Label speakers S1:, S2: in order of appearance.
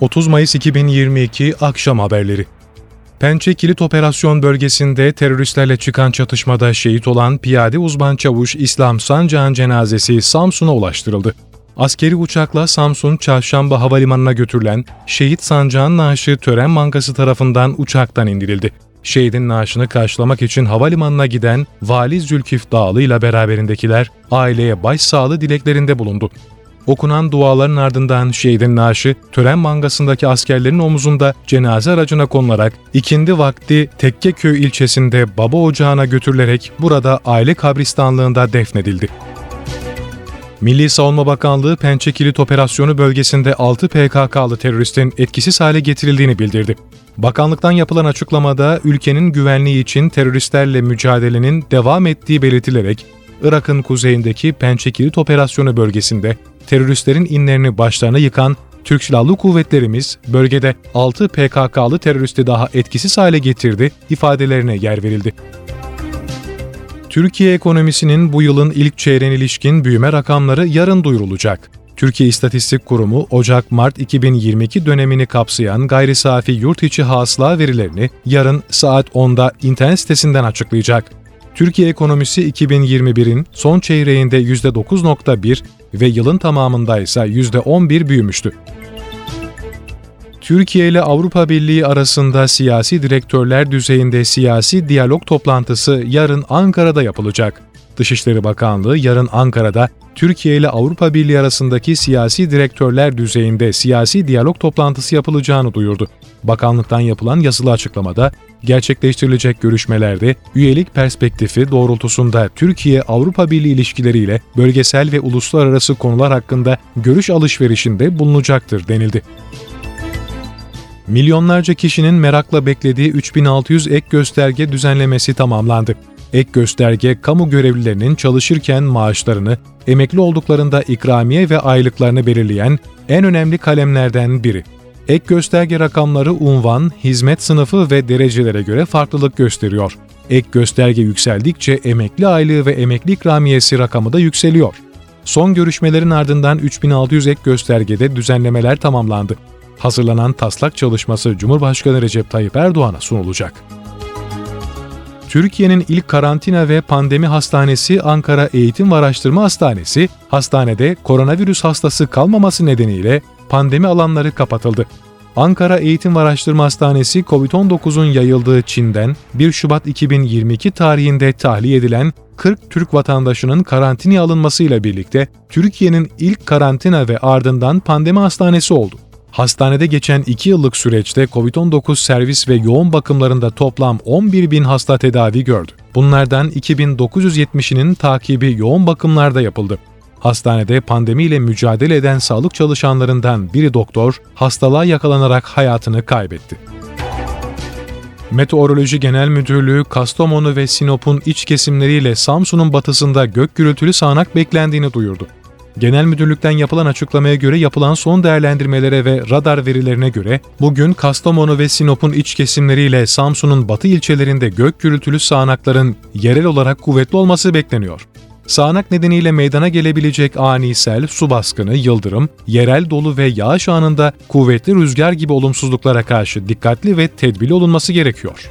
S1: 30 Mayıs 2022 Akşam Haberleri Pençe Kilit Operasyon Bölgesi'nde teröristlerle çıkan çatışmada şehit olan piyade uzman çavuş İslam Sancağ'ın cenazesi Samsun'a ulaştırıldı. Askeri uçakla Samsun Çarşamba Havalimanı'na götürülen şehit Sancağ'ın naaşı tören bankası tarafından uçaktan indirildi. Şehidin naaşını karşılamak için havalimanına giden Vali Zülkif Dağlı ile beraberindekiler aileye başsağlığı dileklerinde bulundu. Okunan duaların ardından şehidin naaşı tören mangasındaki askerlerin omuzunda cenaze aracına konularak ikindi vakti Tekkeköy ilçesinde baba ocağına götürülerek burada aile kabristanlığında defnedildi. Milli Savunma Bakanlığı Pençe Kilit Operasyonu bölgesinde 6 PKK'lı teröristin etkisiz hale getirildiğini bildirdi. Bakanlıktan yapılan açıklamada ülkenin güvenliği için teröristlerle mücadelenin devam ettiği belirtilerek Irak'ın kuzeyindeki Pençe Kilit Operasyonu bölgesinde teröristlerin inlerini başlarına yıkan Türk Silahlı Kuvvetlerimiz bölgede 6 PKK'lı teröristi daha etkisiz hale getirdi ifadelerine yer verildi. Türkiye ekonomisinin bu yılın ilk çeyreğine ilişkin büyüme rakamları yarın duyurulacak. Türkiye İstatistik Kurumu Ocak-Mart 2022 dönemini kapsayan gayri safi yurt içi hasıla verilerini yarın saat 10'da internet sitesinden açıklayacak. Türkiye ekonomisi 2021'in son çeyreğinde %9.1 ve yılın tamamında ise %11 büyümüştü. Türkiye ile Avrupa Birliği arasında siyasi direktörler düzeyinde siyasi diyalog toplantısı yarın Ankara'da yapılacak. Dışişleri Bakanlığı yarın Ankara'da Türkiye ile Avrupa Birliği arasındaki siyasi direktörler düzeyinde siyasi diyalog toplantısı yapılacağını duyurdu. Bakanlıktan yapılan yazılı açıklamada gerçekleştirilecek görüşmelerde üyelik perspektifi doğrultusunda Türkiye-Avrupa Birliği ilişkileriyle bölgesel ve uluslararası konular hakkında görüş alışverişinde bulunacaktır denildi. Milyonlarca kişinin merakla beklediği 3600 ek gösterge düzenlemesi tamamlandı. Ek gösterge, kamu görevlilerinin çalışırken maaşlarını, emekli olduklarında ikramiye ve aylıklarını belirleyen en önemli kalemlerden biri. Ek gösterge rakamları unvan, hizmet sınıfı ve derecelere göre farklılık gösteriyor. Ek gösterge yükseldikçe emekli aylığı ve emekli ikramiyesi rakamı da yükseliyor. Son görüşmelerin ardından 3600 ek göstergede düzenlemeler tamamlandı. Hazırlanan taslak çalışması Cumhurbaşkanı Recep Tayyip Erdoğan'a sunulacak. Türkiye'nin ilk karantina ve pandemi hastanesi Ankara Eğitim ve Araştırma Hastanesi, hastanede koronavirüs hastası kalmaması nedeniyle pandemi alanları kapatıldı. Ankara Eğitim ve Araştırma Hastanesi, COVID-19'un yayıldığı Çin'den 1 Şubat 2022 tarihinde tahliye edilen 40 Türk vatandaşının karantinaya alınmasıyla birlikte Türkiye'nin ilk karantina ve ardından pandemi hastanesi oldu. Hastanede geçen 2 yıllık süreçte COVID-19 servis ve yoğun bakımlarında toplam 11 bin hasta tedavi gördü. Bunlardan 2970'inin takibi yoğun bakımlarda yapıldı. Hastanede pandemiyle mücadele eden sağlık çalışanlarından biri doktor, hastalığa yakalanarak hayatını kaybetti. Meteoroloji Genel Müdürlüğü, Kastamonu ve Sinop'un iç kesimleriyle Samsun'un batısında gök gürültülü sağanak beklendiğini duyurdu. Genel Müdürlükten yapılan açıklamaya göre yapılan son değerlendirmelere ve radar verilerine göre bugün Kastamonu ve Sinop'un iç kesimleriyle Samsun'un batı ilçelerinde gök gürültülü sağanakların yerel olarak kuvvetli olması bekleniyor. Sağanak nedeniyle meydana gelebilecek ani sel, su baskını, yıldırım, yerel dolu ve yağış anında kuvvetli rüzgar gibi olumsuzluklara karşı dikkatli ve tedbirli olunması gerekiyor.